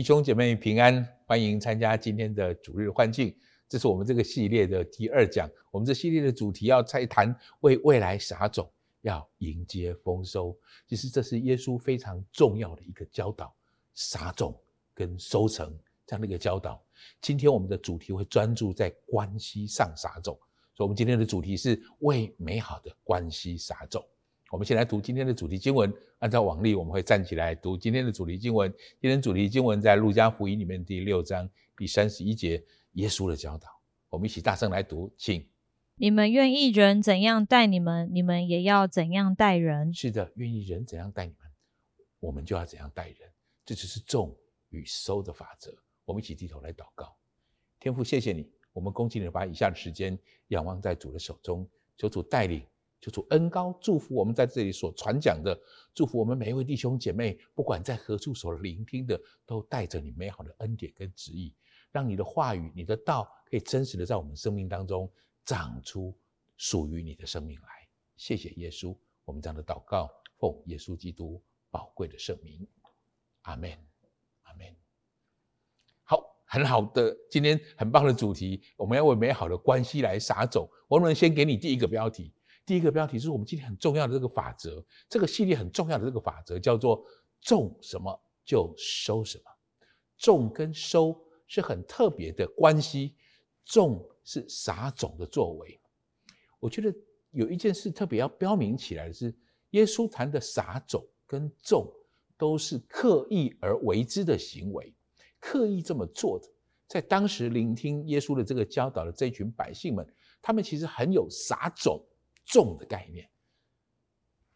弟兄姐妹平安，欢迎参加今天的主日欢庆。这是我们这个系列的第二讲。我们这系列的主题要再谈为未来撒种，要迎接丰收。其实这是耶稣非常重要的一个教导，撒种跟收成这样的一个教导。今天我们的主题会专注在关系上撒种，所以我们今天的主题是为美好的关系撒种。我们先来读今天的主题经文。按照往例，我们会站起来读今天的主题经文。今天主题经文在路加福音里面第六章第三十一节，耶稣的教导。我们一起大声来读，请。你们愿意人怎样待你们，你们也要怎样待人。是的，愿意人怎样待你们，我们就要怎样待人。这就是种与收的法则。我们一起低头来祷告。天父，谢谢你，我们恭敬地把以下的时间仰望在主的手中，求主带领。求主恩高祝福我们在这里所传讲的，祝福我们每一位弟兄姐妹，不管在何处所聆听的，都带着你美好的恩典跟旨意，让你的话语、你的道可以真实的在我们生命当中长出属于你的生命来。谢谢耶稣，我们这样的祷告，奉耶稣基督宝贵的圣名，阿门，阿门。好，很好的，今天很棒的主题，我们要为美好的关系来撒种。我们先给你第一个标题？第一个标题是我们今天很重要的这个法则，这个系列很重要的这个法则叫做“种什么就收什么”。种跟收是很特别的关系，种是撒种的作为。我觉得有一件事特别要标明起来的是，耶稣谈的撒种跟种都是刻意而为之的行为，刻意这么做的。在当时聆听耶稣的这个教导的这群百姓们，他们其实很有撒种。种的概念，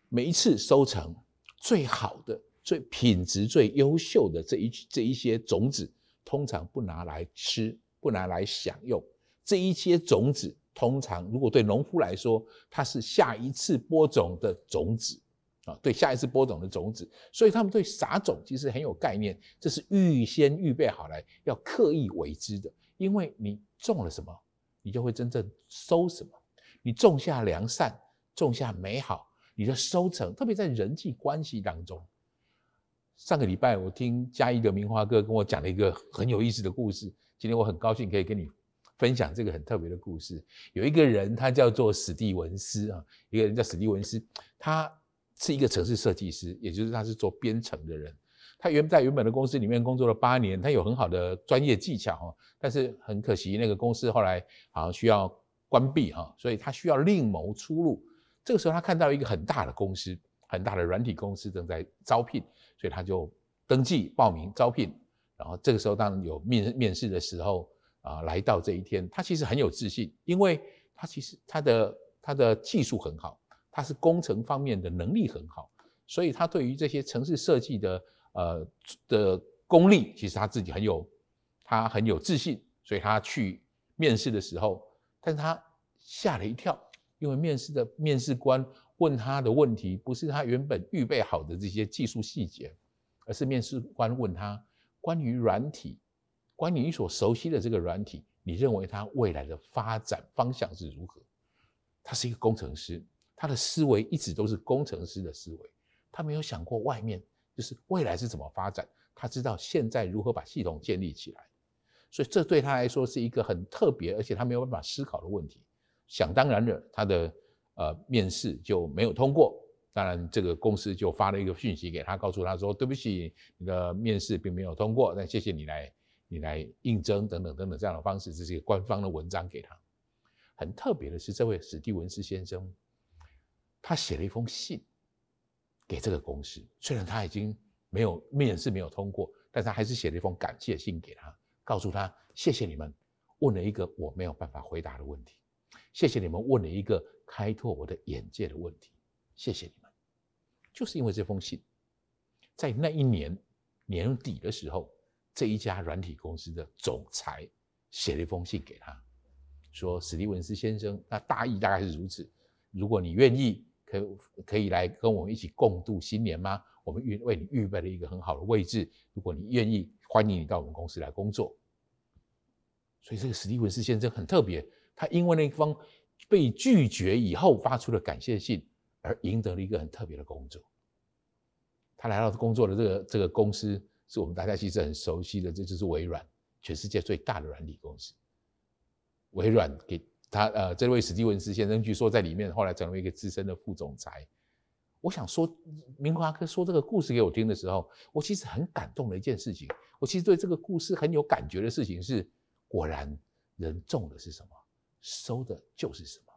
每一次收成最好的、最品质最优秀的这一这一些种子，通常不拿来吃，不拿来享用。这一些种子，通常如果对农夫来说，它是下一次播种的种子啊，对下一次播种的种子。所以他们对撒种其实很有概念，这是预先预备好来，要刻意为之的。因为你种了什么，你就会真正收什么。你种下良善，种下美好，你的收成，特别在人际关系当中。上个礼拜我听嘉义的明华哥跟我讲了一个很有意思的故事，今天我很高兴可以跟你分享这个很特别的故事。有一个人，他叫做史蒂文斯啊，一个人叫史蒂文斯，他是一个城市设计师，也就是他是做编程的人。他原在原本的公司里面工作了八年，他有很好的专业技巧，但是很可惜那个公司后来好像需要。关闭哈，所以他需要另谋出路。这个时候，他看到一个很大的公司，很大的软体公司正在招聘，所以他就登记报名招聘。然后这个时候，当然有面面试的时候啊，来到这一天，他其实很有自信，因为他其实他的他的技术很好，他是工程方面的能力很好，所以他对于这些城市设计的呃的功力，其实他自己很有他很有自信，所以他去面试的时候。但是他吓了一跳，因为面试的面试官问他的问题不是他原本预备好的这些技术细节，而是面试官问他关于软体，关于你所熟悉的这个软体，你认为它未来的发展方向是如何？他是一个工程师，他的思维一直都是工程师的思维，他没有想过外面就是未来是怎么发展，他知道现在如何把系统建立起来。所以这对他来说是一个很特别，而且他没有办法思考的问题。想当然的，他的呃面试就没有通过。当然，这个公司就发了一个讯息给他，告诉他说：“对不起，你的面试并没有通过，但谢谢你来你来应征等等等等这样的方式，这是一个官方的文章给他。”很特别的是，这位史蒂文斯先生，他写了一封信给这个公司，虽然他已经没有面试没有通过，但他还是写了一封感谢信给他。告诉他，谢谢你们问了一个我没有办法回答的问题，谢谢你们问了一个开拓我的眼界的问题，谢谢你们。就是因为这封信，在那一年年底的时候，这一家软体公司的总裁写了一封信给他，说：“史蒂文斯先生，那大意大概是如此。如果你愿意，可可以来跟我们一起共度新年吗？我们预为你预备了一个很好的位置，如果你愿意。”欢迎你到我们公司来工作。所以这个史蒂文斯先生很特别，他因为那封被拒绝以后发出了感谢信，而赢得了一个很特别的工作。他来到工作的这个这个公司是我们大家其实很熟悉的，这就是微软，全世界最大的软体公司。微软给他呃，这位史蒂文斯先生据说在里面后来成为一个资深的副总裁。我想说，明华哥说这个故事给我听的时候，我其实很感动的一件事情。我其实对这个故事很有感觉的事情是，果然人种的是什么，收的就是什么。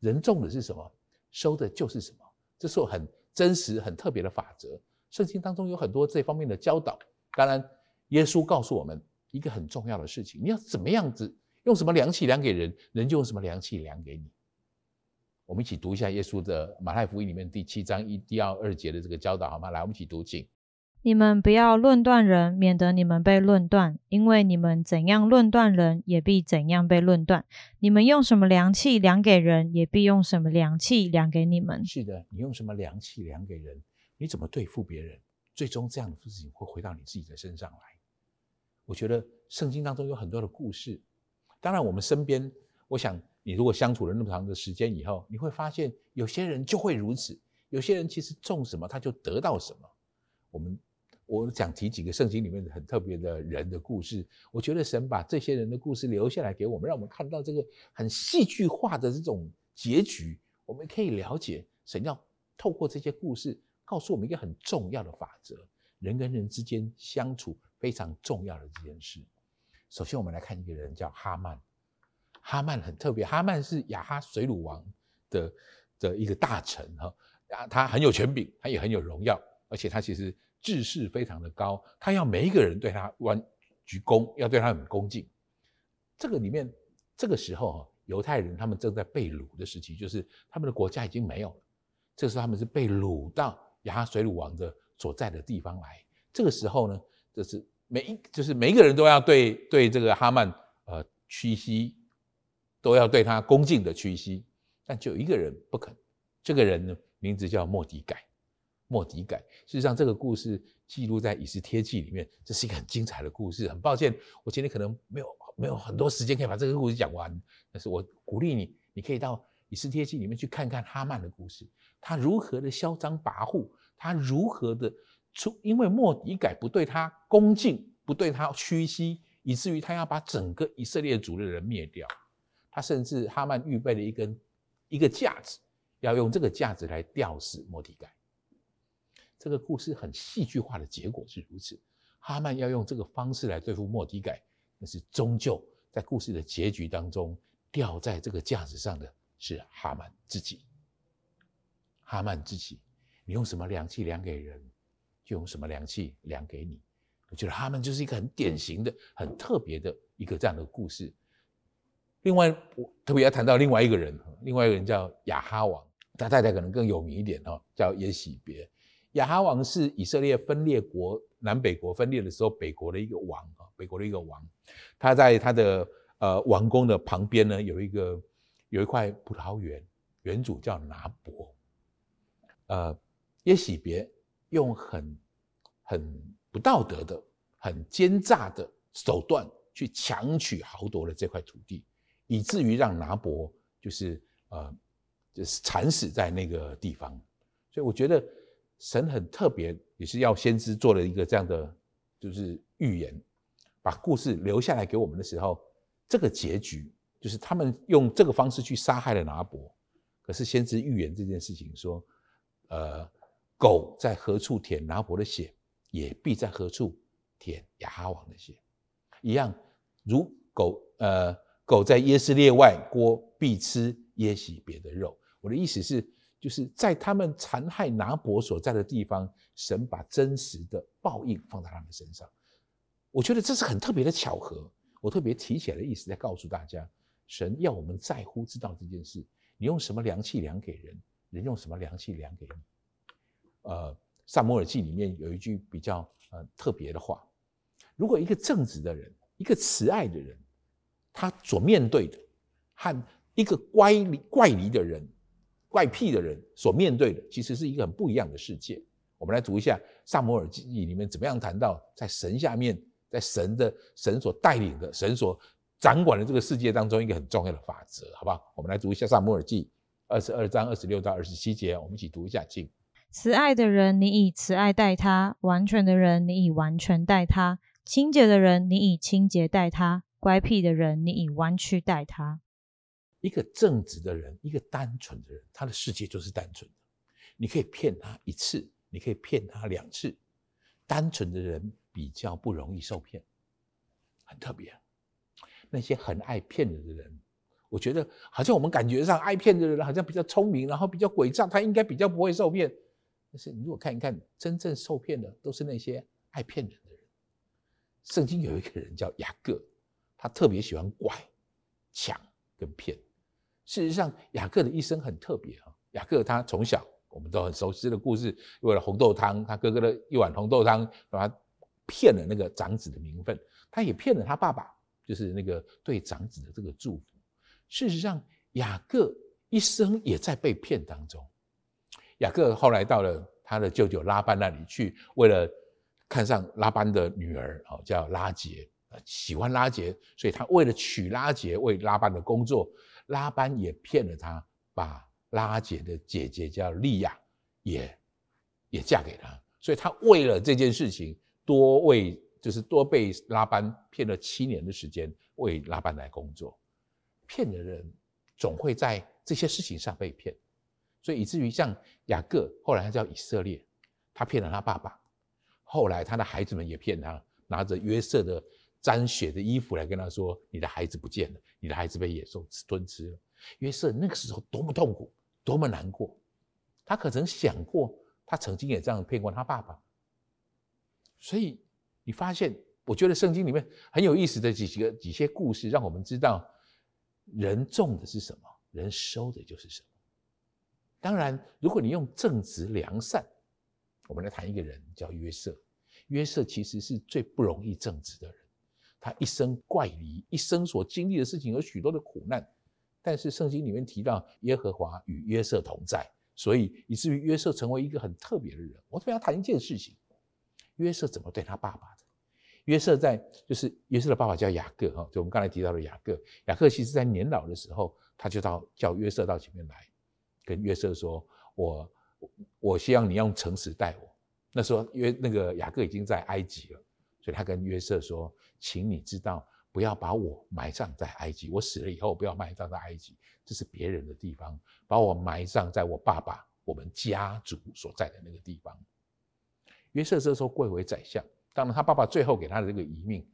人种的是什么，收的就是什么。这是我很真实、很特别的法则。圣经当中有很多这方面的教导。当然，耶稣告诉我们一个很重要的事情：你要怎么样子，用什么量器量给人，人就用什么量器量给你。我们一起读一下耶稣的马太福音里面第七章一、第二二节的这个教导，好吗？来，我们一起读，请。你们不要论断人，免得你们被论断，因为你们怎样论断人，也必怎样被论断。你们用什么量器量给人，也必用什么量器量给你们。是的，你用什么量器量给人，你怎么对付别人，最终这样的事情会回到你自己的身上来。我觉得圣经当中有很多的故事，当然我们身边，我想。你如果相处了那么长的时间以后，你会发现有些人就会如此，有些人其实种什么他就得到什么。我们我想提几个圣经里面很特别的人的故事，我觉得神把这些人的故事留下来给我们，让我们看到这个很戏剧化的这种结局，我们可以了解神要透过这些故事告诉我们一个很重要的法则：人跟人之间相处非常重要的这件事。首先，我们来看一个人叫哈曼。哈曼很特别，哈曼是亚哈水鲁王的的一个大臣哈，啊，他很有权柄，他也很有荣耀，而且他其实志士非常的高，他要每一个人对他弯鞠躬，要对他很恭敬。这个里面，这个时候哈，犹太人他们正在被掳的时期，就是他们的国家已经没有了，这时候他们是被掳到亚哈水鲁王的所在的地方来。这个时候呢，就是每一就是每一个人都要对对这个哈曼呃屈膝。都要对他恭敬的屈膝，但就一个人不肯。这个人呢，名字叫末底改。末底改，事实上这个故事记录在《以斯帖记》里面，这是一个很精彩的故事。很抱歉，我今天可能没有没有很多时间可以把这个故事讲完，但是我鼓励你，你可以到《以斯帖记》里面去看看哈曼的故事，他如何的嚣张跋扈，他如何的出，因为末底改不对他恭敬，不对他屈膝，以至于他要把整个以色列族的人灭掉。他甚至哈曼预备了一根一个架子，要用这个架子来吊死莫迪盖。这个故事很戏剧化的结果是如此，哈曼要用这个方式来对付莫迪盖，但是终究在故事的结局当中，吊在这个架子上的是哈曼自己。哈曼自己，你用什么量器量给人，就用什么量器量给你。我觉得哈曼就是一个很典型的、很特别的一个这样的故事。另外，我特别要谈到另外一个人，另外一个人叫亚哈王，他太太可能更有名一点哦，叫耶洗别。亚哈王是以色列分裂国南北国分裂的时候，北国的一个王啊，北国的一个王。他在他的呃王宫的旁边呢，有一个有一块葡萄园，园主叫拿伯。呃，耶洗别用很很不道德的、很奸诈的手段去强取豪夺了这块土地。以至于让拿伯就是呃，就是惨死在那个地方，所以我觉得神很特别，也是要先知做了一个这样的就是预言，把故事留下来给我们的时候，这个结局就是他们用这个方式去杀害了拿伯，可是先知预言这件事情说，呃，狗在何处舔拿伯的血，也必在何处舔亚哈王的血，一样如狗呃。狗在耶斯列外锅必吃耶洗别的肉。我的意思是，就是在他们残害拿伯所在的地方，神把真实的报应放在他们身上。我觉得这是很特别的巧合。我特别提起来的意思，在告诉大家，神要我们在乎知道这件事。你用什么量器量给人，人用什么量器量给你。呃，撒母耳记里面有一句比较呃特别的话：如果一个正直的人，一个慈爱的人，他所面对的，和一个乖离怪离的人、怪癖的人所面对的，其实是一个很不一样的世界。我们来读一下《撒摩尔记忆》里面怎么样谈到，在神下面，在神的神所带领的、神所掌管的这个世界当中，一个很重要的法则，好不好？我们来读一下《撒摩尔记》二十二章二十六到二十七节，我们一起读一下，请。慈爱的人，你以慈爱待他；完全的人，你以完全待他；清洁的人，你以清洁待他；乖僻的人，你以弯曲待他。一个正直的人，一个单纯的人，他的世界就是单纯的。你可以骗他一次，你可以骗他两次。单纯的人比较不容易受骗，很特别。那些很爱骗人的人，我觉得好像我们感觉上爱骗的人好像比较聪明，然后比较诡诈，他应该比较不会受骗。但是你如果看一看，真正受骗的都是那些爱骗人的人。圣经有一个人叫雅各，他特别喜欢拐、抢跟骗。事实上，雅各的一生很特别啊。雅各他从小我们都很熟悉的故事，为了红豆汤，他哥哥的一碗红豆汤，把他骗了那个长子的名分，他也骗了他爸爸，就是那个对长子的这个祝福。事实上，雅各一生也在被骗当中。雅各后来到了他的舅舅拉班那里去，为了看上拉班的女儿，哦，叫拉喜欢拉杰，所以他为了娶拉杰，为拉班的工作。拉班也骗了他，把拉杰的姐姐叫利亚也也嫁给他，所以他为了这件事情多为就是多被拉班骗了七年的时间，为拉班来工作。骗的人总会在这些事情上被骗，所以以至于像雅各，后来他叫以色列，他骗了他爸爸，后来他的孩子们也骗他，拿着约瑟的。沾血的衣服来跟他说：“你的孩子不见了，你的孩子被野兽吞吃了。”约瑟那个时候多么痛苦，多么难过。他可曾想过，他曾经也这样骗过他爸爸？所以你发现，我觉得圣经里面很有意思的几几个几些故事，让我们知道人种的是什么，人收的就是什么。当然，如果你用正直良善，我们来谈一个人叫约瑟。约瑟其实是最不容易正直的人。他一生怪离，一生所经历的事情有许多的苦难，但是圣经里面提到耶和华与约瑟同在，所以以至于约瑟成为一个很特别的人。我特别要谈一件事情：约瑟怎么对他爸爸的？约瑟在就是约瑟的爸爸叫雅各哈，就我们刚才提到的雅各。雅各其实在年老的时候，他就到叫约瑟到前面来，跟约瑟说：“我我希望你用诚实待我。”那时候约那个雅各已经在埃及了。所以他跟约瑟说：“请你知道，不要把我埋葬在埃及。我死了以后，不要埋葬在埃及，这是别人的地方。把我埋葬在我爸爸我们家族所在的那个地方。”约瑟这时候贵为宰相，当然他爸爸最后给他的这个遗命，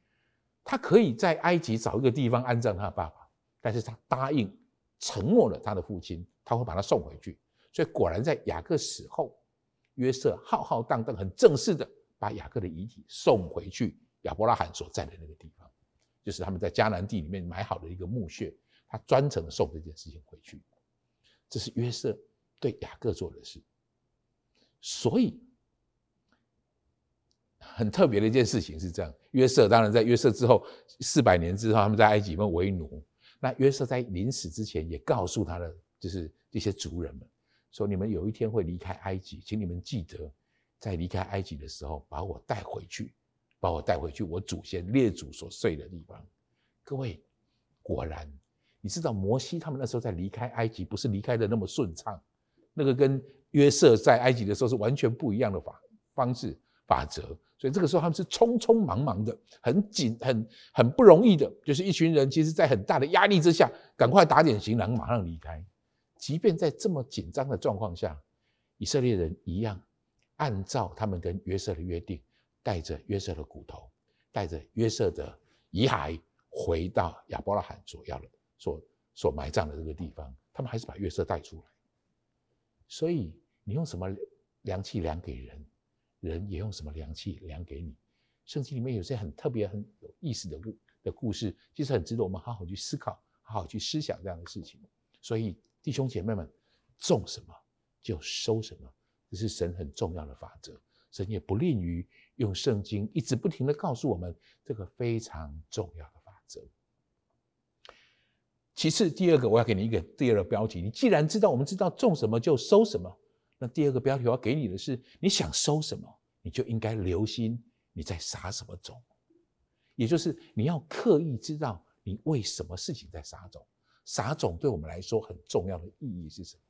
他可以在埃及找一个地方安葬他的爸爸，但是他答应承诺了他的父亲，他会把他送回去。所以果然在雅各死后，约瑟浩浩荡荡、很正式的。把雅各的遗体送回去亚伯拉罕所在的那个地方，就是他们在迦南地里面埋好的一个墓穴，他专程送这件事情回去。这是约瑟对雅各做的事，所以很特别的一件事情是这样：约瑟当然在约瑟之后四百年之后，他们在埃及们为奴。那约瑟在临死之前也告诉他的就是这些族人们说：“你们有一天会离开埃及，请你们记得。”在离开埃及的时候，把我带回去，把我带回去我祖先列祖所睡的地方。各位，果然，你知道摩西他们那时候在离开埃及，不是离开的那么顺畅，那个跟约瑟在埃及的时候是完全不一样的法方式法则。所以这个时候他们是匆匆忙忙的，很紧、很很不容易的，就是一群人，其实在很大的压力之下，赶快打点行囊，马上离开。即便在这么紧张的状况下，以色列人一样。按照他们跟约瑟的约定，带着约瑟的骨头，带着约瑟的遗骸，回到亚伯拉罕所要的、所所埋葬的这个地方。他们还是把约瑟带出来。所以，你用什么量器量给人，人也用什么量器量给你。圣经里面有些很特别、很有意思的故的故事，其实很值得我们好好去思考、好好去思想这样的事情。所以，弟兄姐妹们，种什么就收什么。这是神很重要的法则，神也不吝于用圣经一直不停地告诉我们这个非常重要的法则。其次，第二个我要给你一个第二个标题：你既然知道，我们知道种什么就收什么，那第二个标题我要给你的是：你想收什么，你就应该留心你在撒什么种，也就是你要刻意知道你为什么事情在撒种。撒种对我们来说很重要的意义是什么？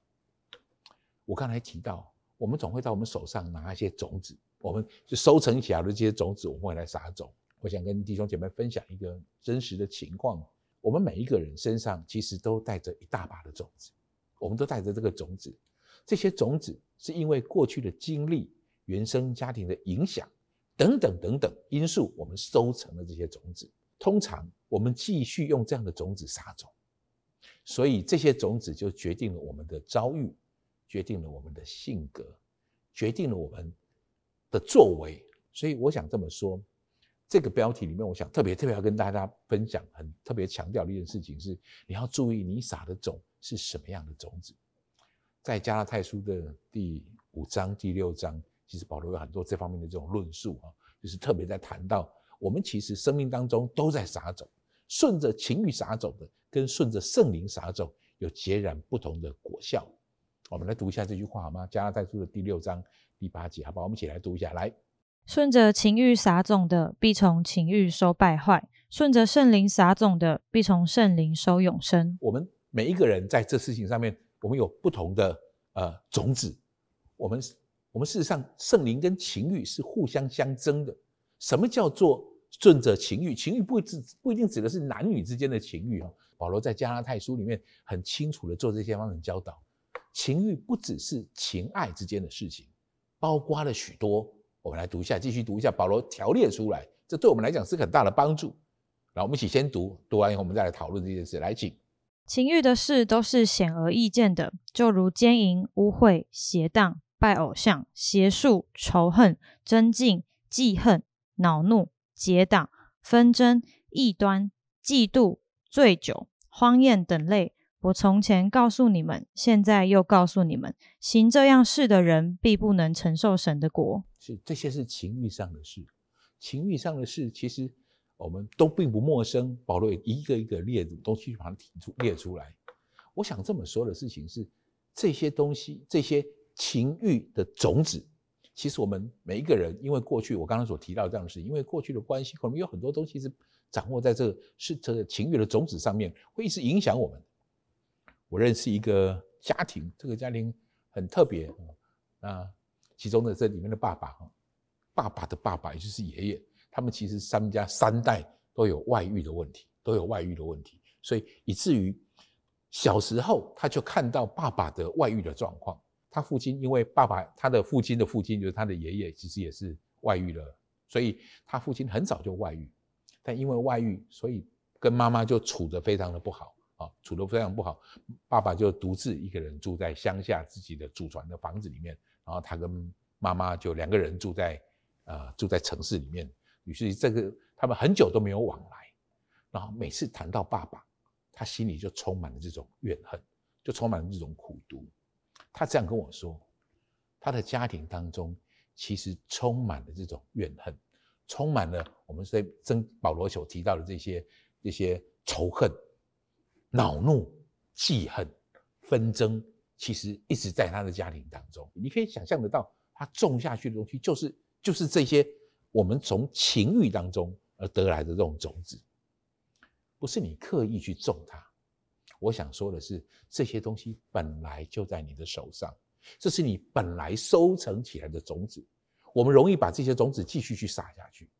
我刚才提到。我们总会在我们手上拿一些种子，我们就收成起来的这些种子，我们会来撒种。我想跟弟兄姐妹分享一个真实的情况：我们每一个人身上其实都带着一大把的种子，我们都带着这个种子。这些种子是因为过去的经历、原生家庭的影响等等等等因素，我们收成了这些种子。通常我们继续用这样的种子撒种，所以这些种子就决定了我们的遭遇。决定了我们的性格，决定了我们的作为。所以我想这么说，这个标题里面，我想特别特别要跟大家分享，很特别强调的一件事情是，你要注意你撒的种是什么样的种子。在加拉太书的第五章、第六章，其实保罗有很多这方面的这种论述啊，就是特别在谈到我们其实生命当中都在撒种，顺着情欲撒种的，跟顺着圣灵撒种有截然不同的果效。我们来读一下这句话好吗？加拉太书的第六章第八节，好不好？我们一起来读一下。来，顺着情欲撒种的，必从情欲收败坏；顺着圣灵撒种的，必从圣灵收永生。我们每一个人在这事情上面，我们有不同的呃种子。我们我们事实上，圣灵跟情欲是互相相争的。什么叫做顺着情欲？情欲不指不一定指的是男女之间的情欲啊。保罗在加拉太书里面很清楚的做这些方面的教导。情欲不只是情爱之间的事情，包括了许多。我们来读一下，继续读一下保罗条列出来，这对我们来讲是很大的帮助。然后我们一起先读，读完以后我们再来讨论这件事。来，请。情欲的事都是显而易见的，就如奸淫、污秽、邪荡、拜偶像、邪术、仇恨、争竞、记恨、恼怒、结党、纷争、异端、嫉妒、醉酒、荒宴等类。我从前告诉你们，现在又告诉你们，行这样事的人，必不能承受神的国。是，这些是情欲上的事，情欲上的事，其实我们都并不陌生。保罗一个一个列东西，把它提出列出来。我想这么说的事情是，这些东西，这些情欲的种子，其实我们每一个人，因为过去我刚刚所提到这样的事，因为过去的关系，可能有很多东西是掌握在这个是这个情欲的种子上面，会一直影响我们。我认识一个家庭，这个家庭很特别啊。其中的这里面的爸爸哈，爸爸的爸爸也就是爷爷，他们其实三家三代都有外遇的问题，都有外遇的问题，所以以至于小时候他就看到爸爸的外遇的状况。他父亲因为爸爸他的父亲的父亲就是他的爷爷，其实也是外遇了，所以他父亲很早就外遇，但因为外遇，所以跟妈妈就处得非常的不好。啊，处得非常不好，爸爸就独自一个人住在乡下自己的祖传的房子里面，然后他跟妈妈就两个人住在，呃，住在城市里面。于是这个他们很久都没有往来，然后每次谈到爸爸，他心里就充满了这种怨恨，就充满了这种苦毒。他这样跟我说，他的家庭当中其实充满了这种怨恨，充满了我们在真保罗所提到的这些这些仇恨。恼怒、记恨、纷争，其实一直在他的家庭当中。你可以想象得到，他种下去的东西，就是就是这些我们从情欲当中而得来的这种种子，不是你刻意去种它。我想说的是，这些东西本来就在你的手上，这是你本来收成起来的种子。我们容易把这些种子继续去撒下去。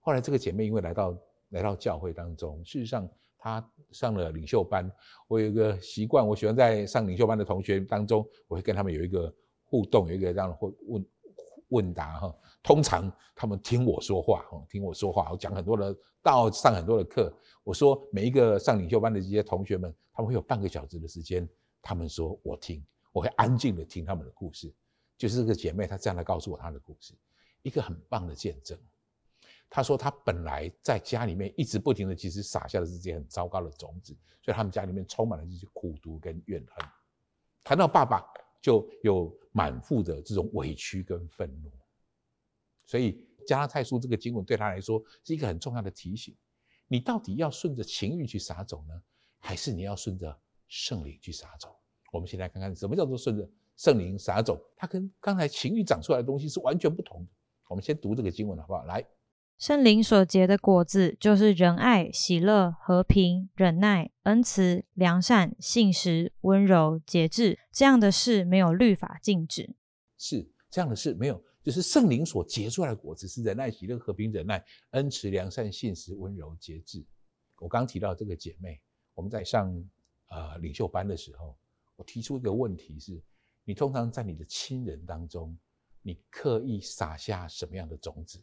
后来这个姐妹因为来到来到教会当中，事实上。他上了领袖班，我有一个习惯，我喜欢在上领袖班的同学当中，我会跟他们有一个互动，有一个这样的问问答哈。通常他们听我说话，听我说话，我讲很多的道，上很多的课。我说每一个上领袖班的这些同学们，他们会有半个小时的时间，他们说我听，我会安静的听他们的故事。就是这个姐妹，她这样来告诉我她的故事，一个很棒的见证。他说：“他本来在家里面一直不停的，其实撒下的是这些很糟糕的种子，所以他们家里面充满了这些苦毒跟怨恨。谈到爸爸，就有满腹的这种委屈跟愤怒。所以加拉太书这个经文对他来说是一个很重要的提醒：你到底要顺着情欲去撒种呢，还是你要顺着圣灵去撒种？我们先来看看什么叫做顺着圣灵撒种，它跟刚才情欲长出来的东西是完全不同的。我们先读这个经文好不好？来。”圣灵所结的果子，就是仁爱、喜乐、和平、忍耐、恩慈、良善、信实、温柔、节制。这样的事没有律法禁止。是这样的事，没有，就是圣灵所结出来的果子是仁爱、喜乐、和平、忍耐、恩慈、良善、信实、温柔、节制。我刚提到这个姐妹，我们在上呃领袖班的时候，我提出一个问题是：你通常在你的亲人当中，你刻意撒下什么样的种子？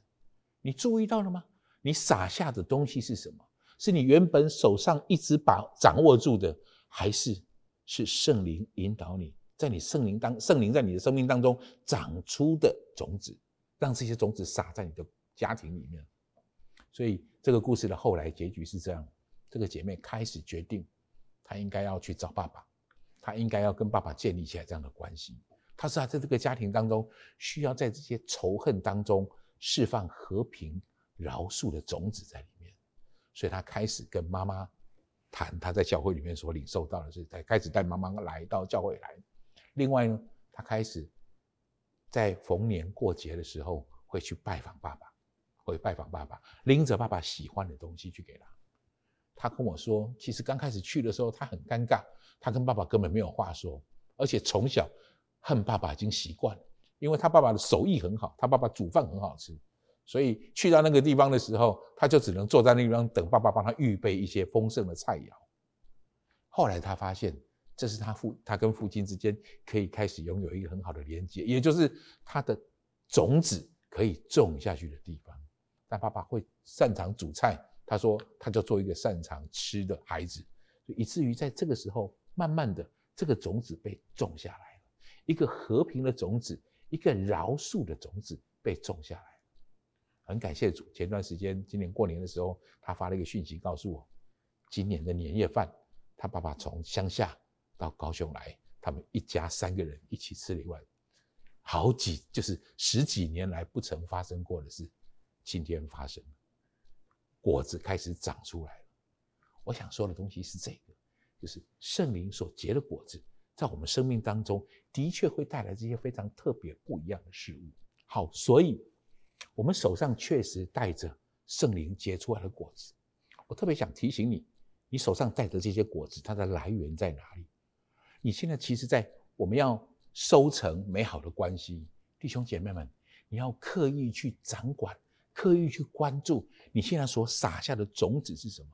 你注意到了吗？你撒下的东西是什么？是你原本手上一直把掌握住的，还是是圣灵引导你，在你圣灵当圣灵在你的生命当中长出的种子，让这些种子撒在你的家庭里面。所以这个故事的后来结局是这样：这个姐妹开始决定，她应该要去找爸爸，她应该要跟爸爸建立起来这样的关系。她是在这个家庭当中，需要在这些仇恨当中释放和平、饶恕的种子在里面。所以他开始跟妈妈谈他在教会里面所领受到的事，才开始带妈妈来到教会来。另外呢，他开始在逢年过节的时候会去拜访爸爸，会拜访爸爸，拎着爸爸喜欢的东西去给他。他跟我说，其实刚开始去的时候他很尴尬，他跟爸爸根本没有话说，而且从小恨爸爸已经习惯了，因为他爸爸的手艺很好，他爸爸煮饭很好吃。所以去到那个地方的时候，他就只能坐在那个地方等爸爸帮他预备一些丰盛的菜肴。后来他发现，这是他父他跟父亲之间可以开始拥有一个很好的连接，也就是他的种子可以种下去的地方。但爸爸会擅长煮菜，他说他就做一个擅长吃的孩子，以至于在这个时候，慢慢的这个种子被种下来了，一个和平的种子，一个饶恕的种子被种下来。很感谢主，前段时间今年过年的时候，他发了一个讯息告诉我，今年的年夜饭，他爸爸从乡下到高雄来，他们一家三个人一起吃了一碗，好几就是十几年来不曾发生过的事，今天发生了，果子开始长出来了。我想说的东西是这个，就是圣灵所结的果子，在我们生命当中的确会带来这些非常特别不一样的事物。好，所以。我们手上确实带着圣灵结出来的果子，我特别想提醒你，你手上带着这些果子，它的来源在哪里？你现在其实，在我们要收成美好的关系，弟兄姐妹们，你要刻意去掌管，刻意去关注你现在所撒下的种子是什么。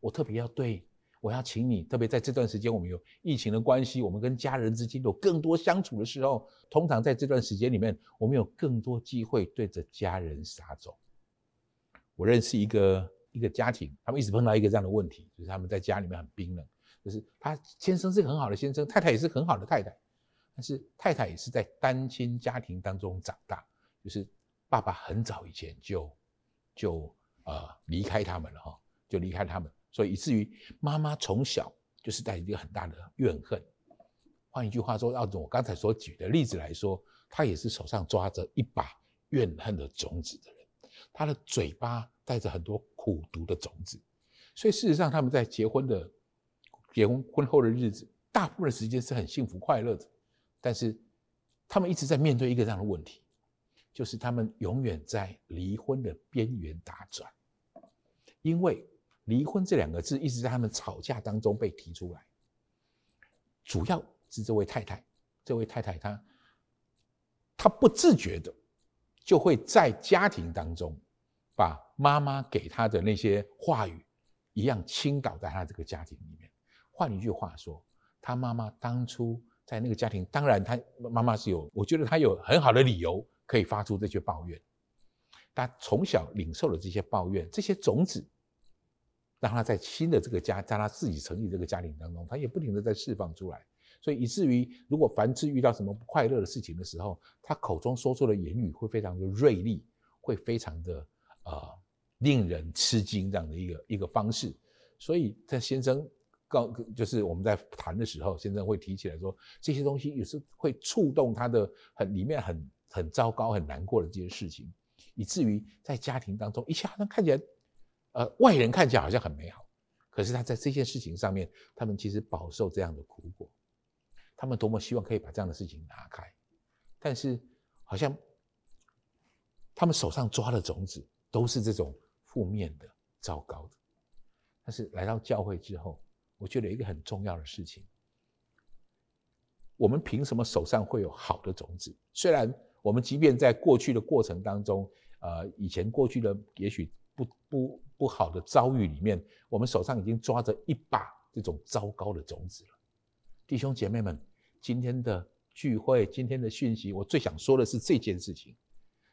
我特别要对。我要请你，特别在这段时间，我们有疫情的关系，我们跟家人之间有更多相处的时候，通常在这段时间里面，我们有更多机会对着家人撒种。我认识一个一个家庭，他们一直碰到一个这样的问题，就是他们在家里面很冰冷，就是他先生是很好的先生，太太也是很好的太太，但是太太也是在单亲家庭当中长大，就是爸爸很早以前就就呃离开他们了哈，就离开他们。所以以至于妈妈从小就是带一个很大的怨恨。换一句话说，要我刚才所举的例子来说，她也是手上抓着一把怨恨的种子的人，她的嘴巴带着很多苦毒的种子。所以事实上，他们在结婚的结婚婚后的日子，大部分时间是很幸福快乐的。但是他们一直在面对一个这样的问题，就是他们永远在离婚的边缘打转，因为。离婚这两个字一直在他们吵架当中被提出来，主要是这位太太，这位太太她，她不自觉的就会在家庭当中把妈妈给她的那些话语一样倾倒在她这个家庭里面。换一句话说，她妈妈当初在那个家庭，当然她妈妈是有，我觉得她有很好的理由可以发出这些抱怨，她从小领受了这些抱怨，这些种子。让他在新的这个家，在他自己成立这个家庭当中，他也不停地在释放出来，所以以至于如果凡是遇到什么不快乐的事情的时候，他口中说出的言语会非常的锐利，会非常的呃令人吃惊这样的一个一个方式。所以在先生告就是我们在谈的时候，先生会提起来说，这些东西有时会触动他的很里面很很糟糕很难过的这些事情，以至于在家庭当中一切好像看起来。呃，外人看起来好像很美好，可是他在这件事情上面，他们其实饱受这样的苦果。他们多么希望可以把这样的事情拿开，但是好像他们手上抓的种子都是这种负面的、糟糕的。但是来到教会之后，我觉得一个很重要的事情，我们凭什么手上会有好的种子？虽然我们即便在过去的过程当中，呃，以前过去的也许不不不好的遭遇里面，我们手上已经抓着一把这种糟糕的种子了。弟兄姐妹们，今天的聚会，今天的讯息，我最想说的是这件事情：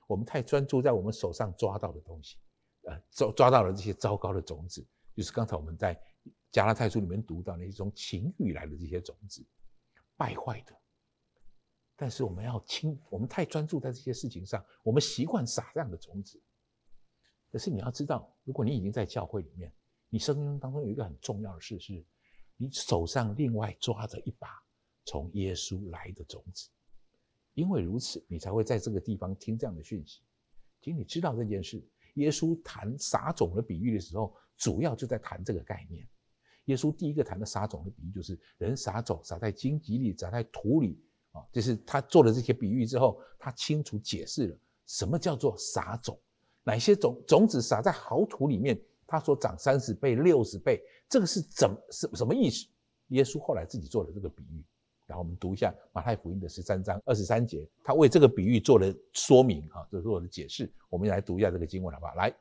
我们太专注在我们手上抓到的东西，呃，抓抓到了这些糟糕的种子，就是刚才我们在加拉太书里面读到那一种情欲来的这些种子。败坏的，但是我们要清，我们太专注在这些事情上，我们习惯撒这样的种子。可是你要知道，如果你已经在教会里面，你生命当中有一个很重要的事是，你手上另外抓着一把从耶稣来的种子，因为如此，你才会在这个地方听这样的讯息。请你知道这件事，耶稣谈撒种的比喻的时候，主要就在谈这个概念。耶稣第一个谈的撒种的比喻，就是人撒种，撒在荆棘里，撒在土里啊。就是他做了这些比喻之后，他清楚解释了什么叫做撒种，哪些种种子撒在好土里面，它所长三十倍、六十倍，这个是怎什什么意思？耶稣后来自己做了这个比喻，然后我们读一下马太福音的十三章二十三节，他为这个比喻做了说明啊，就是做了解释。我们来读一下这个经文好不好？来。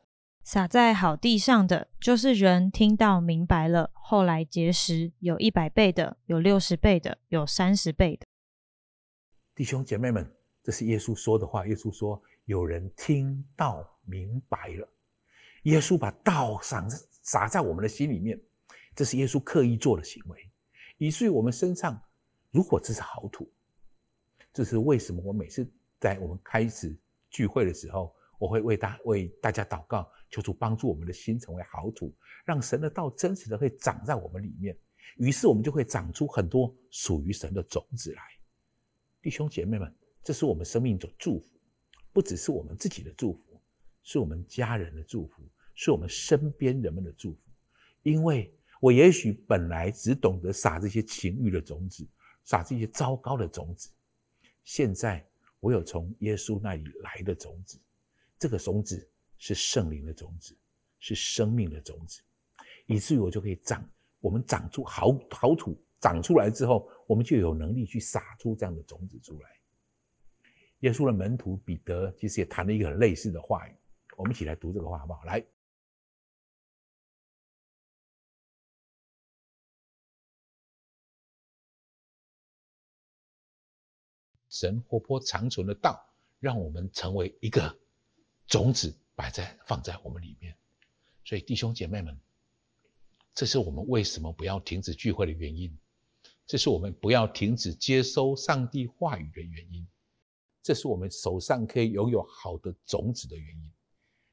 撒在好地上的，就是人听到明白了，后来结实，有一百倍的，有六十倍的，有三十倍的。弟兄姐妹们，这是耶稣说的话。耶稣说：“有人听到明白了。”耶稣把道撒撒在我们的心里面，这是耶稣刻意做的行为，以至于我们身上，如果这是好土，这是为什么？我每次在我们开始聚会的时候，我会为大为大家祷告。求主帮助我们的心成为好土，让神的道真实的会长在我们里面，于是我们就会长出很多属于神的种子来。弟兄姐妹们，这是我们生命的祝福，不只是我们自己的祝福，是我们家人的祝福，是我们身边人们的祝福。因为我也许本来只懂得撒这些情欲的种子，撒这些糟糕的种子，现在我有从耶稣那里来的种子，这个种子。是圣灵的种子，是生命的种子，以至于我就可以长，我们长出好好土，长出来之后，我们就有能力去撒出这样的种子出来。耶稣的门徒彼得其实也谈了一个很类似的话语，我们一起来读这个话好不好？来，神活泼长存的道，让我们成为一个种子。摆在放在我们里面，所以弟兄姐妹们，这是我们为什么不要停止聚会的原因，这是我们不要停止接收上帝话语的原因，这是我们手上可以拥有好的种子的原因。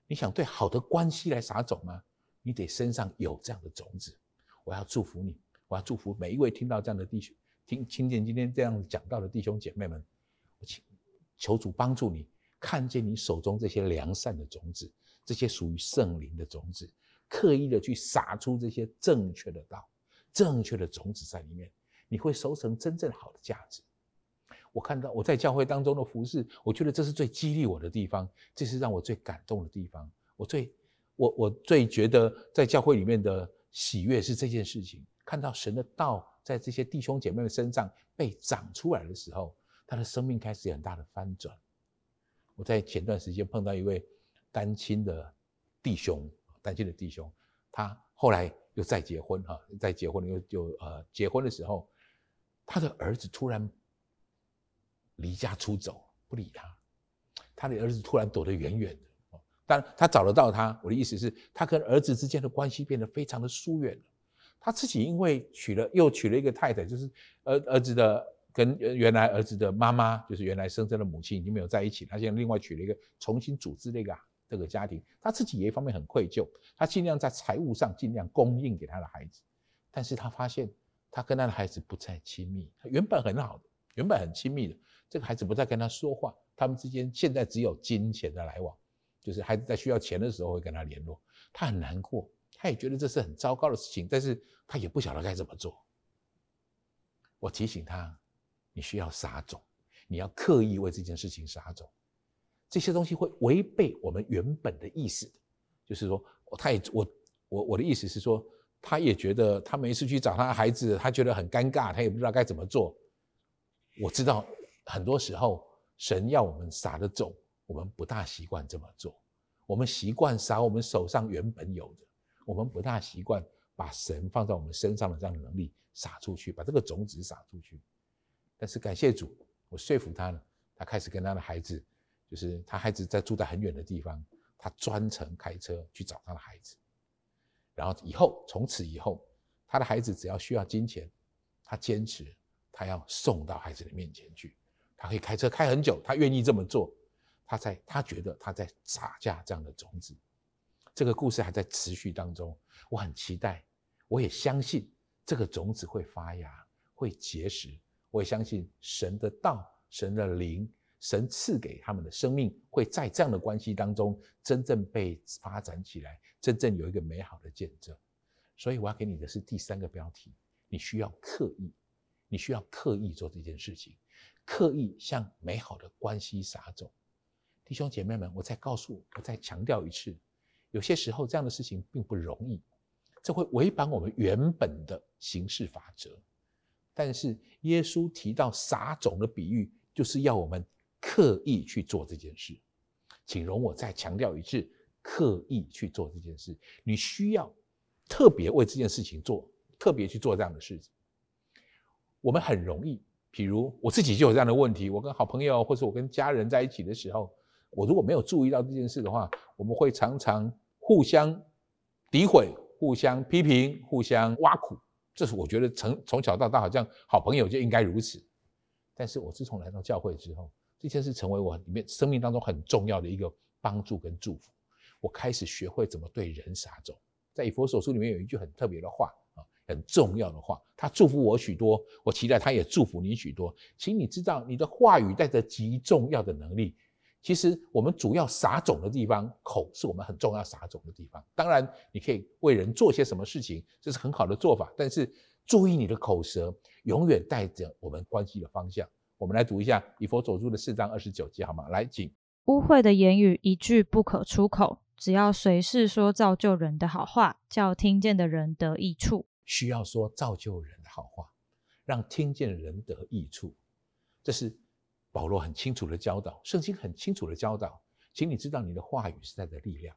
你想对好的关系来撒种吗？你得身上有这样的种子。我要祝福你，我要祝福每一位听到这样的弟兄，听听见今天这样讲道的弟兄姐妹们，我请求主帮助你。看见你手中这些良善的种子，这些属于圣灵的种子，刻意的去撒出这些正确的道、正确的种子在里面，你会收成真正好的价值。我看到我在教会当中的服事，我觉得这是最激励我的地方，这是让我最感动的地方。我最我我最觉得在教会里面的喜悦是这件事情，看到神的道在这些弟兄姐妹们身上被长出来的时候，他的生命开始有很大的翻转。我在前段时间碰到一位单亲的弟兄，单亲的弟兄，他后来又再结婚哈，再结婚又就呃结婚的时候，他的儿子突然离家出走，不理他，他的儿子突然躲得远远的，但他找得到他。我的意思是，他跟儿子之间的关系变得非常的疏远了。他自己因为娶了又娶了一个太太，就是儿儿子的。跟原来儿子的妈妈，就是原来生生的母亲，已经没有在一起。他现在另外娶了一个，重新组织了一个这个家庭。他自己也一方面很愧疚，他尽量在财务上尽量供应给他的孩子，但是他发现他跟他的孩子不再亲密。他原本很好的，原本很亲密的，这个孩子不再跟他说话，他们之间现在只有金钱的来往，就是孩子在需要钱的时候会跟他联络。他很难过，他也觉得这是很糟糕的事情，但是他也不晓得该怎么做。我提醒他。你需要撒种，你要刻意为这件事情撒种，这些东西会违背我们原本的意思。就是说，他也我我我的意思是说，他也觉得他每一次去找他的孩子，他觉得很尴尬，他也不知道该怎么做。我知道很多时候神要我们撒的种，我们不大习惯这么做。我们习惯撒我们手上原本有的，我们不大习惯把神放在我们身上的这样的能力撒出去，把这个种子撒出去。但是感谢主，我说服他了，他开始跟他的孩子，就是他孩子在住在很远的地方，他专程开车去找他的孩子，然后以后从此以后，他的孩子只要需要金钱，他坚持他要送到孩子的面前去，他可以开车开很久，他愿意这么做，他在他觉得他在撒下这样的种子，这个故事还在持续当中，我很期待，我也相信这个种子会发芽，会结实。我也相信神的道、神的灵、神赐给他们的生命，会在这样的关系当中真正被发展起来，真正有一个美好的见证。所以我要给你的是第三个标题：你需要刻意，你需要刻意做这件事情，刻意向美好的关系撒种。弟兄姐妹们，我再告诉，我再强调一次，有些时候这样的事情并不容易，这会违反我们原本的行事法则。但是耶稣提到撒种的比喻，就是要我们刻意去做这件事。请容我再强调一次，刻意去做这件事。你需要特别为这件事情做，特别去做这样的事情。我们很容易，比如我自己就有这样的问题。我跟好朋友或者我跟家人在一起的时候，我如果没有注意到这件事的话，我们会常常互相诋毁、互相批评、互相挖苦。这是我觉得从从小到大好像好朋友就应该如此，但是我自从来到教会之后，这件事成为我里面生命当中很重要的一个帮助跟祝福。我开始学会怎么对人撒种。在以弗所书里面有一句很特别的话，很重要的话，他祝福我许多，我期待他也祝福你许多。请你知道，你的话语带着极重要的能力。其实我们主要撒种的地方，口是我们很重要撒种的地方。当然，你可以为人做些什么事情，这是很好的做法。但是注意你的口舌，永远带着我们关系的方向。我们来读一下以佛所著的四章二十九节，好吗？来，请。污秽的言语一句不可出口，只要随时说造就人的好话，叫听见的人得益处。需要说造就人的好话，让听见人得益处，这是。保罗很清楚的教导，圣经很清楚的教导，请你知道，你的话语是带着力量，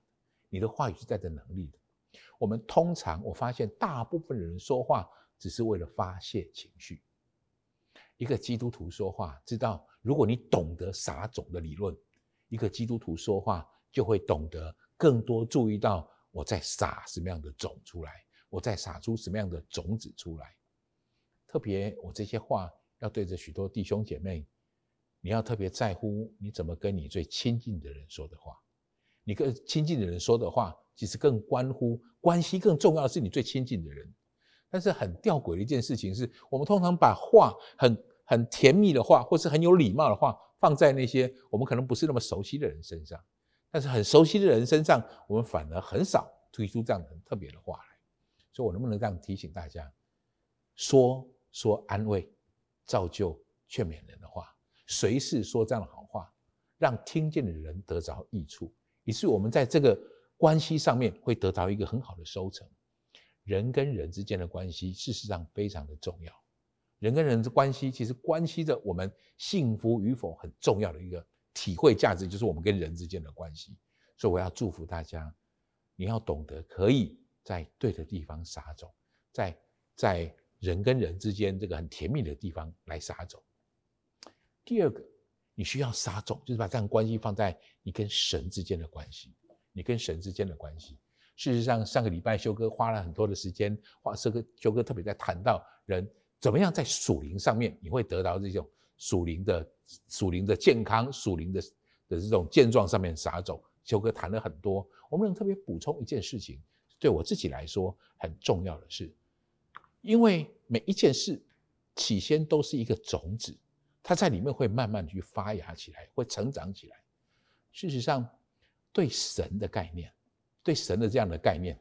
你的话语是带着能力的。我们通常，我发现大部分人说话只是为了发泄情绪。一个基督徒说话，知道如果你懂得撒种的理论，一个基督徒说话就会懂得更多注意到我在撒什么样的种出来，我在撒出什么样的种子出来。特别我这些话要对着许多弟兄姐妹。你要特别在乎你怎么跟你最亲近的人说的话，你跟亲近的人说的话，其实更关乎关系更重要的是你最亲近的人。但是很吊诡的一件事情是，我们通常把话很很甜蜜的话，或是很有礼貌的话，放在那些我们可能不是那么熟悉的人身上。但是很熟悉的人身上，我们反而很少推出这样很特别的话。所以我能不能这样提醒大家，说说安慰、造就、劝勉人的话？随时说这样的好话，让听见的人得着益处，以致我们在这个关系上面会得到一个很好的收成。人跟人之间的关系，事实上非常的重要。人跟人的关系，其实关系着我们幸福与否很重要的一个体会价值，就是我们跟人之间的关系。所以我要祝福大家，你要懂得可以在对的地方撒种，在在人跟人之间这个很甜蜜的地方来撒种。第二个，你需要撒种，就是把这样关系放在你跟神之间的关系，你跟神之间的关系。事实上，上个礼拜修哥花了很多的时间，花这个修哥特别在谈到人怎么样在属灵上面，你会得到这种属灵的属灵的健康、属灵的的这种健壮上面撒种。修哥谈了很多，我们能特别补充一件事情，对我自己来说很重要的是，因为每一件事起先都是一个种子。它在里面会慢慢去发芽起来，会成长起来。事实上，对神的概念，对神的这样的概念，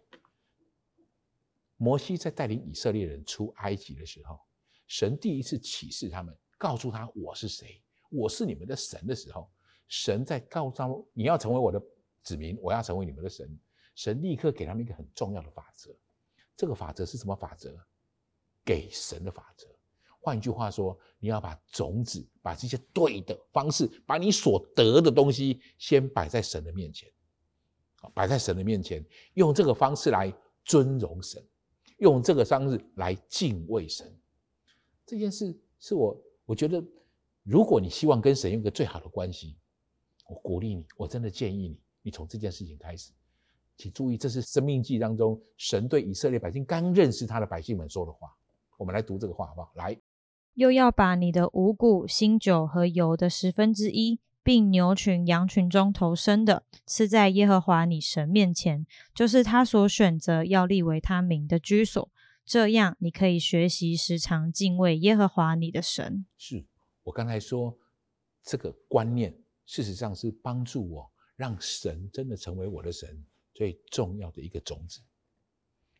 摩西在带领以色列人出埃及的时候，神第一次启示他们，告诉他我是谁，我是你们的神的时候，神在告诉他们，你要成为我的子民，我要成为你们的神。神立刻给他们一个很重要的法则，这个法则是什么法则？给神的法则。换一句话说，你要把种子，把这些对的方式，把你所得的东西，先摆在神的面前，摆在神的面前，用这个方式来尊荣神，用这个方式来敬畏神。这件事是我，我觉得，如果你希望跟神有个最好的关系，我鼓励你，我真的建议你，你从这件事情开始。请注意，这是《生命记》当中神对以色列百姓刚认识他的百姓们说的话。我们来读这个话，好不好？来。又要把你的五谷、新酒和油的十分之一，并牛群、羊群中投生的，吃在耶和华你神面前，就是他所选择要立为他名的居所。这样，你可以学习时常敬畏耶和华你的神。是我刚才说这个观念，事实上是帮助我让神真的成为我的神最重要的一个种子。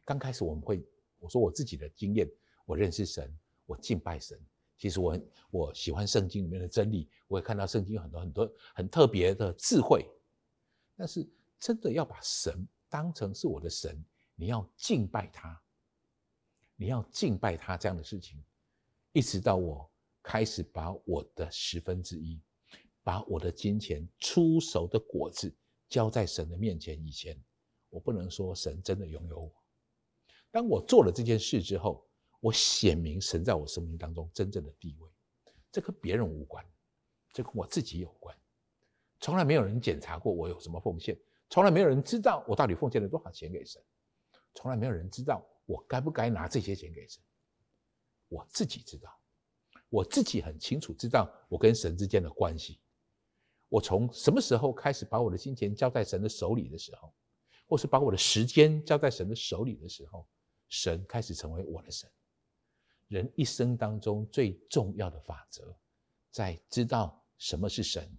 刚开始我们会，我说我自己的经验，我认识神。我敬拜神，其实我我喜欢圣经里面的真理，我也看到圣经有很多很多很特别的智慧。但是真的要把神当成是我的神，你要敬拜他，你要敬拜他这样的事情，一直到我开始把我的十分之一，把我的金钱出熟的果子交在神的面前以前，我不能说神真的拥有我。当我做了这件事之后，我显明神在我生命当中真正的地位，这跟别人无关，这跟我自己有关。从来没有人检查过我有什么奉献，从来没有人知道我到底奉献了多少钱给神，从来没有人知道我该不该拿这些钱给神。我自己知道，我自己很清楚知道我跟神之间的关系。我从什么时候开始把我的金钱交在神的手里的时候，或是把我的时间交在神的手里的时候，神开始成为我的神。人一生当中最重要的法则，在知道什么是神，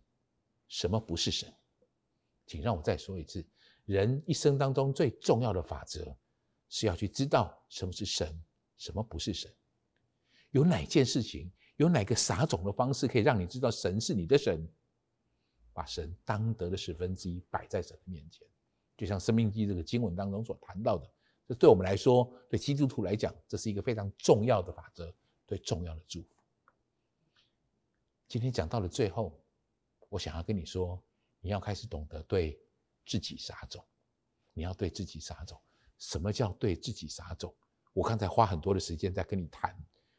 什么不是神。请让我再说一次，人一生当中最重要的法则，是要去知道什么是神，什么不是神。有哪件事情，有哪个撒种的方式，可以让你知道神是你的神？把神当得的十分之一摆在神的面前，就像《生命记》这个经文当中所谈到的。这对我们来说，对基督徒来讲，这是一个非常重要的法则，对重要的祝福。今天讲到了最后，我想要跟你说，你要开始懂得对自己撒种。你要对自己撒种。什么叫对自己撒种？我刚才花很多的时间在跟你谈。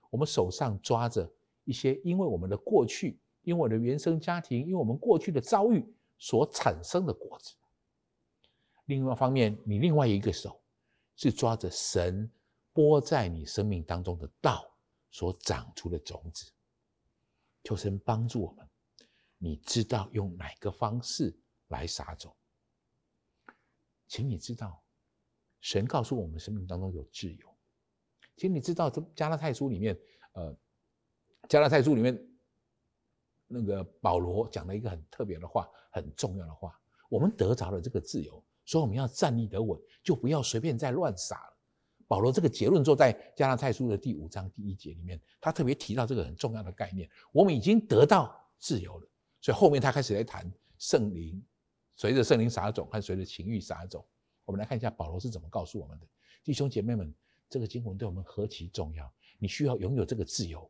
我们手上抓着一些，因为我们的过去，因为我的原生家庭，因为我们过去的遭遇所产生的果子。另外一方面，你另外一个手。是抓着神播在你生命当中的道所长出的种子，求神帮助我们。你知道用哪个方式来撒种？请你知道，神告诉我们生命当中有自由。请你知道，这加拉太书里面，呃，加拉太书里面那个保罗讲了一个很特别的话，很重要的话。我们得着了这个自由。所以我们要站立得稳，就不要随便再乱撒了。保罗这个结论做在加拉太书的第五章第一节里面，他特别提到这个很重要的概念：我们已经得到自由了。所以后面他开始来谈圣灵，随着圣灵撒种和随着情欲撒种。我们来看一下保罗是怎么告诉我们的，弟兄姐妹们，这个经文对我们何其重要！你需要拥有这个自由，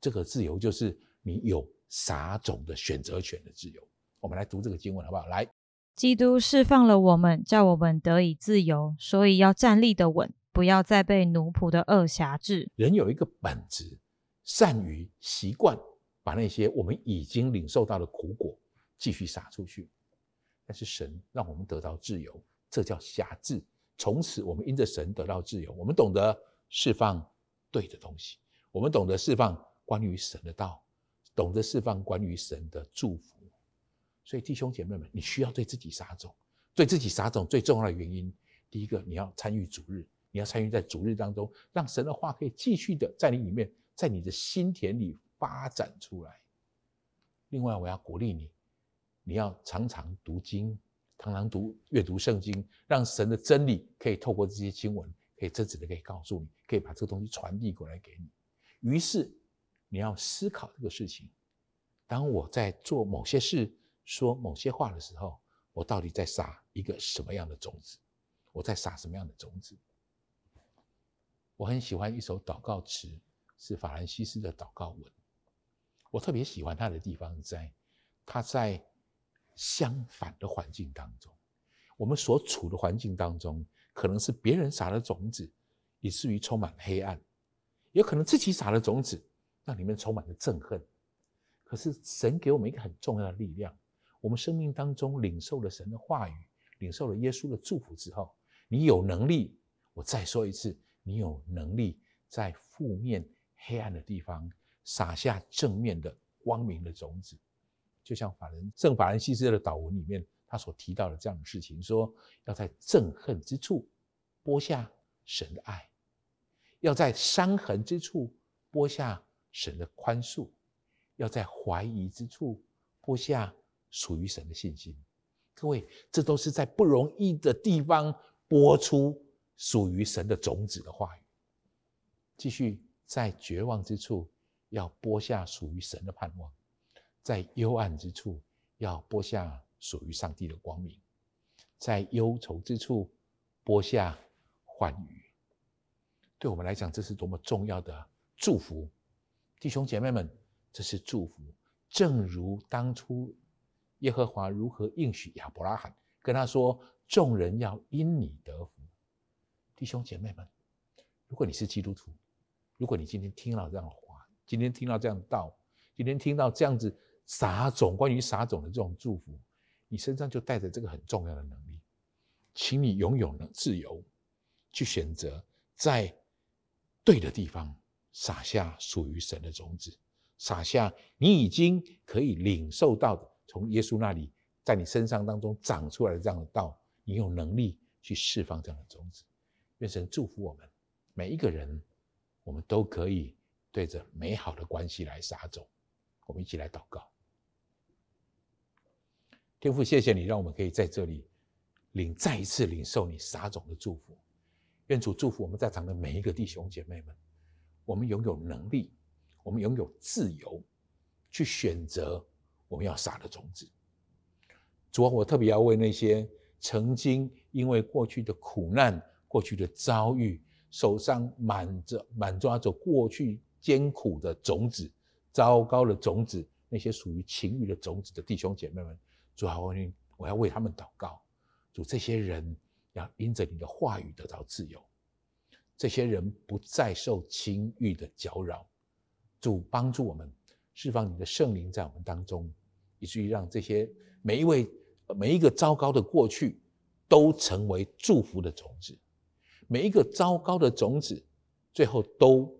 这个自由就是你有撒种的选择权的自由。我们来读这个经文好不好？来。基督释放了我们，叫我们得以自由，所以要站立得稳，不要再被奴仆的恶挟制。人有一个本质，善于习惯把那些我们已经领受到的苦果继续撒出去。但是神让我们得到自由，这叫挟制。从此我们因着神得到自由，我们懂得释放对的东西，我们懂得释放关于神的道，懂得释放关于神的祝福。所以弟兄姐妹们，你需要对自己撒种。对自己撒种最重要的原因，第一个，你要参与主日，你要参与在主日当中，让神的话可以继续的在你里面，在你的心田里发展出来。另外，我要鼓励你，你要常常读经，常常读阅读圣经，让神的真理可以透过这些经文，可以真实的可以告诉你，可以把这个东西传递过来给你。于是，你要思考这个事情：当我在做某些事，说某些话的时候，我到底在撒一个什么样的种子？我在撒什么样的种子？我很喜欢一首祷告词，是法兰西斯的祷告文。我特别喜欢他的地方在，他在相反的环境当中，我们所处的环境当中，可能是别人撒的种子，以至于充满黑暗；也可能自己撒的种子，让里面充满了憎恨。可是神给我们一个很重要的力量，我们生命当中领受了神的话语，领受了耶稣的祝福之后，你有能力。我再说一次，你有能力在负面黑暗的地方撒下正面的光明的种子，就像法兰圣法兰西斯的祷文里面。他所提到的这样的事情，说要在憎恨之处播下神的爱，要在伤痕之处播下神的宽恕，要在怀疑之处播下属于神的信心。各位，这都是在不容易的地方播出属于神的种子的话语。继续在绝望之处要播下属于神的盼望，在幽暗之处要播下。属于上帝的光明，在忧愁之处播下欢愉。对我们来讲，这是多么重要的祝福，弟兄姐妹们，这是祝福。正如当初耶和华如何应许亚伯拉罕，跟他说：“众人要因你得福。”弟兄姐妹们，如果你是基督徒，如果你今天听到这样的话，今天听到这样的道，今天听到这样子撒种关于撒种的这种祝福。你身上就带着这个很重要的能力，请你拥有了自由，去选择在对的地方撒下属于神的种子，撒下你已经可以领受到的，从耶稣那里在你身上当中长出来的这样的道，你有能力去释放这样的种子。愿神祝福我们每一个人，我们都可以对着美好的关系来撒种。我们一起来祷告。天父，谢谢你，让我们可以在这里领再一次领受你撒种的祝福。愿主祝福我们在场的每一个弟兄姐妹们，我们拥有能力，我们拥有自由，去选择我们要撒的种子。主啊，我特别要为那些曾经因为过去的苦难、过去的遭遇，手上满着满抓着过去艰苦的种子、糟糕的种子，那些属于情欲的种子的弟兄姐妹们。主啊，我我要为他们祷告。主，这些人要因着你的话语得到自由，这些人不再受情欲的搅扰。主帮助我们释放你的圣灵在我们当中，以至于让这些每一位每一个糟糕的过去都成为祝福的种子，每一个糟糕的种子最后都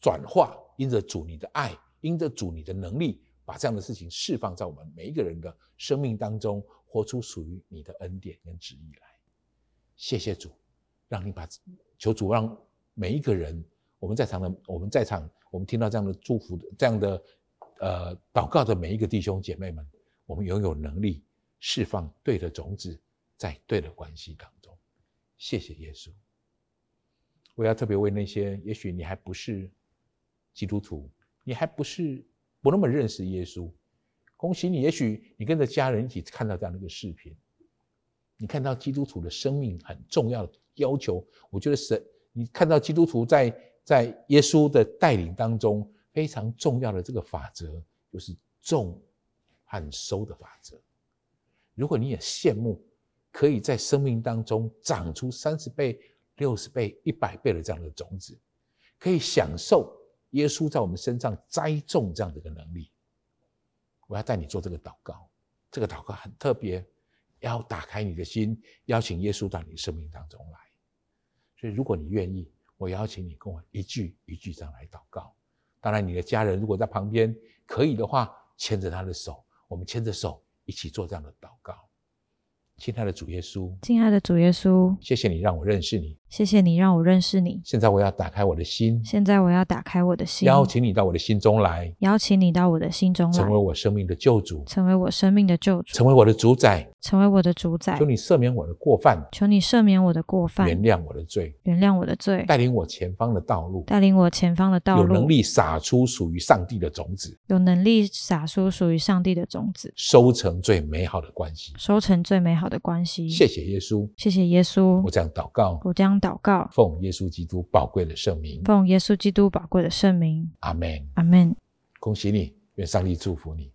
转化，因着主你的爱，因着主你的能力。把这样的事情释放在我们每一个人的生命当中，活出属于你的恩典跟旨意来。谢谢主，让你把求主让每一个人，我们在场的我们在场，我们听到这样的祝福的这样的呃祷告的每一个弟兄姐妹们，我们拥有能力释放对的种子在对的关系当中。谢谢耶稣。我要特别为那些也许你还不是基督徒，你还不是。不那么认识耶稣，恭喜你！也许你跟着家人一起看到这样的一个视频，你看到基督徒的生命很重要的要求。我觉得神，你看到基督徒在在耶稣的带领当中非常重要的这个法则，就是种和收的法则。如果你也羡慕可以在生命当中长出三十倍、六十倍、一百倍的这样的种子，可以享受。耶稣在我们身上栽种这样的一个能力，我要带你做这个祷告。这个祷告很特别，要打开你的心，邀请耶稣到你生命当中来。所以，如果你愿意，我邀请你跟我一句一句这样来祷告。当然，你的家人如果在旁边可以的话，牵着他的手，我们牵着手一起做这样的祷告。亲爱的主耶稣，亲爱的主耶稣，谢谢你让我认识你。谢谢你让我认识你。现在我要打开我的心。现在我要打开我的心，邀请你到我的心中来。邀请你到我的心中来，成为我生命的救主，成为我生命的救主，成为我的主宰，成为我的主宰。求你赦免我的过犯，求你赦免我的过犯，原谅我的罪，原谅我的罪，带领我前方的道路，带领我前方的道路，有能力撒出属于上帝的种子，有能力撒出属于上帝的种子，收成最美好的关系，收成最美好的关系。谢谢耶稣，谢谢耶稣。我这样祷告，我这祷告，奉耶稣基督宝贵的圣名，奉耶稣基督宝贵的圣名。阿门，阿门。恭喜你，愿上帝祝福你。